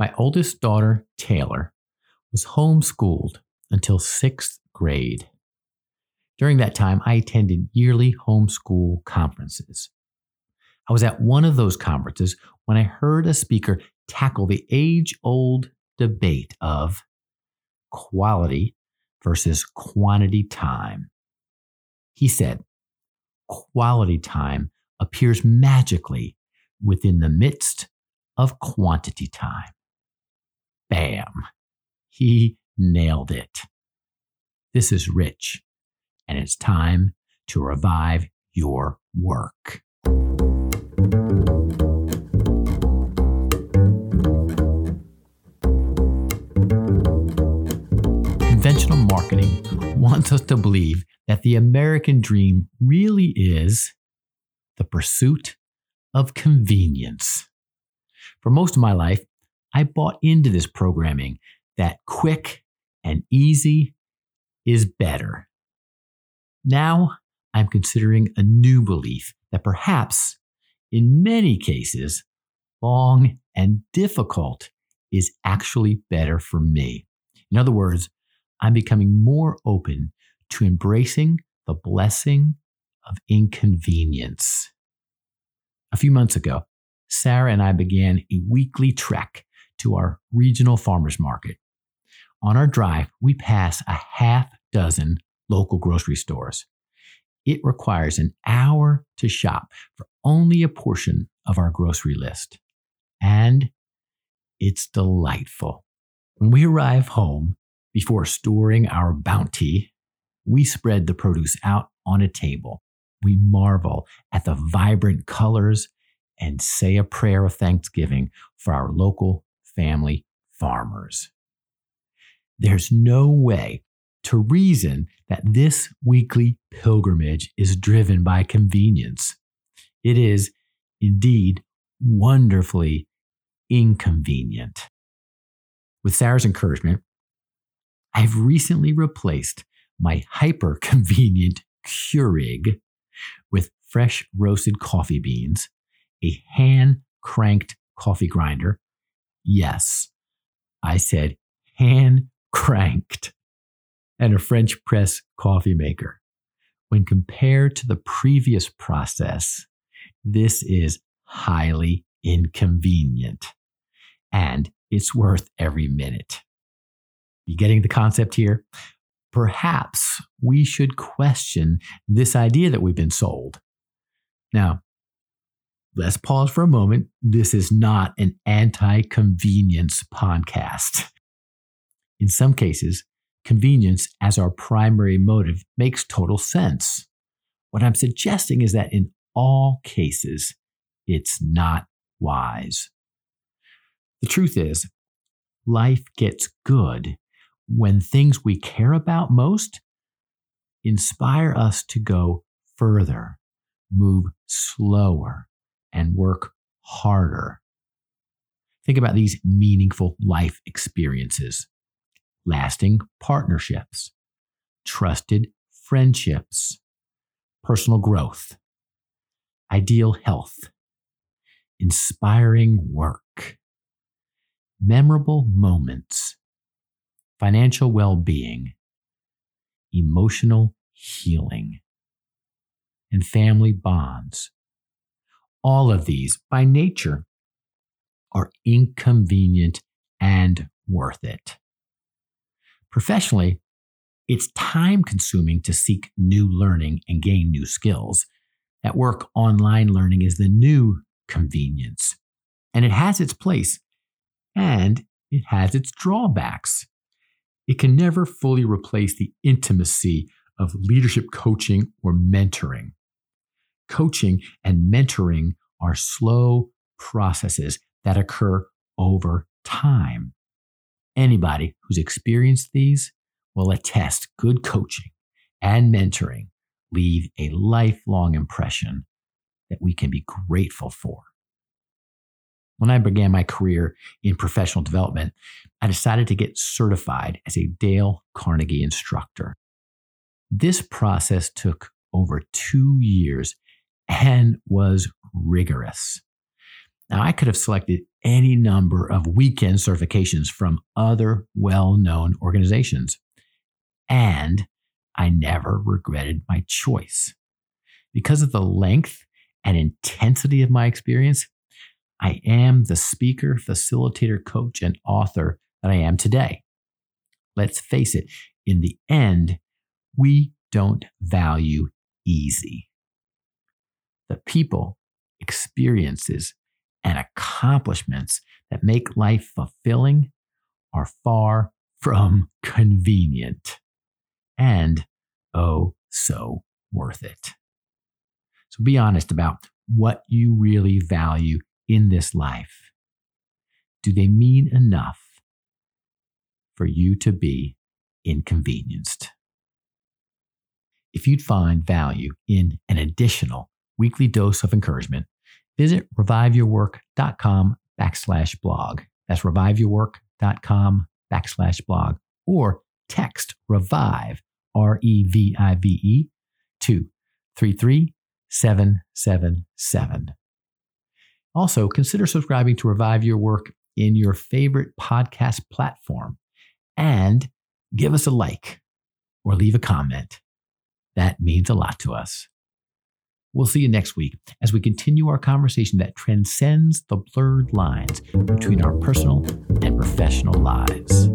My oldest daughter, Taylor, was homeschooled until sixth grade. During that time, I attended yearly homeschool conferences. I was at one of those conferences when I heard a speaker tackle the age old debate of quality versus quantity time. He said, quality time appears magically within the midst of quantity time. Bam! He nailed it. This is rich, and it's time to revive your work. Conventional marketing wants us to believe that the American dream really is the pursuit of convenience. For most of my life, I bought into this programming that quick and easy is better. Now I'm considering a new belief that perhaps, in many cases, long and difficult is actually better for me. In other words, I'm becoming more open to embracing the blessing of inconvenience. A few months ago, Sarah and I began a weekly trek to our regional farmers market. On our drive, we pass a half dozen local grocery stores. It requires an hour to shop for only a portion of our grocery list. And it's delightful. When we arrive home, before storing our bounty, we spread the produce out on a table. We marvel at the vibrant colors and say a prayer of thanksgiving for our local family farmers. There's no way to reason that this weekly pilgrimage is driven by convenience. It is indeed wonderfully inconvenient. With Sarah's encouragement, I've recently replaced my hyper convenient Keurig with fresh roasted coffee beans, a hand cranked coffee grinder. Yes, I said hand cranked, and a French press coffee maker. When compared to the previous process, this is highly inconvenient and it's worth every minute. You getting the concept here? Perhaps we should question this idea that we've been sold. Now, let's pause for a moment. This is not an anti convenience podcast. In some cases, convenience as our primary motive makes total sense. What I'm suggesting is that in all cases, it's not wise. The truth is, life gets good when things we care about most inspire us to go further, move slower, and work harder. Think about these meaningful life experiences. Lasting partnerships, trusted friendships, personal growth, ideal health, inspiring work, memorable moments, financial well being, emotional healing, and family bonds. All of these, by nature, are inconvenient and worth it. Professionally, it's time consuming to seek new learning and gain new skills. At work, online learning is the new convenience, and it has its place and it has its drawbacks. It can never fully replace the intimacy of leadership coaching or mentoring. Coaching and mentoring are slow processes that occur over time. Anybody who's experienced these will attest good coaching and mentoring leave a lifelong impression that we can be grateful for. When I began my career in professional development, I decided to get certified as a Dale Carnegie instructor. This process took over two years and was rigorous. Now, I could have selected any number of weekend certifications from other well known organizations. And I never regretted my choice. Because of the length and intensity of my experience, I am the speaker, facilitator, coach, and author that I am today. Let's face it, in the end, we don't value easy. The people, experiences, and accomplishments that make life fulfilling are far from convenient and oh so worth it. So be honest about what you really value in this life. Do they mean enough for you to be inconvenienced? If you'd find value in an additional weekly dose of encouragement, visit reviveyourwork.com backslash blog. That's reviveyourwork.com backslash blog or text revive, R E V I V E, to 33777. Also, consider subscribing to Revive Your Work in your favorite podcast platform and give us a like or leave a comment. That means a lot to us. We'll see you next week as we continue our conversation that transcends the blurred lines between our personal and professional lives.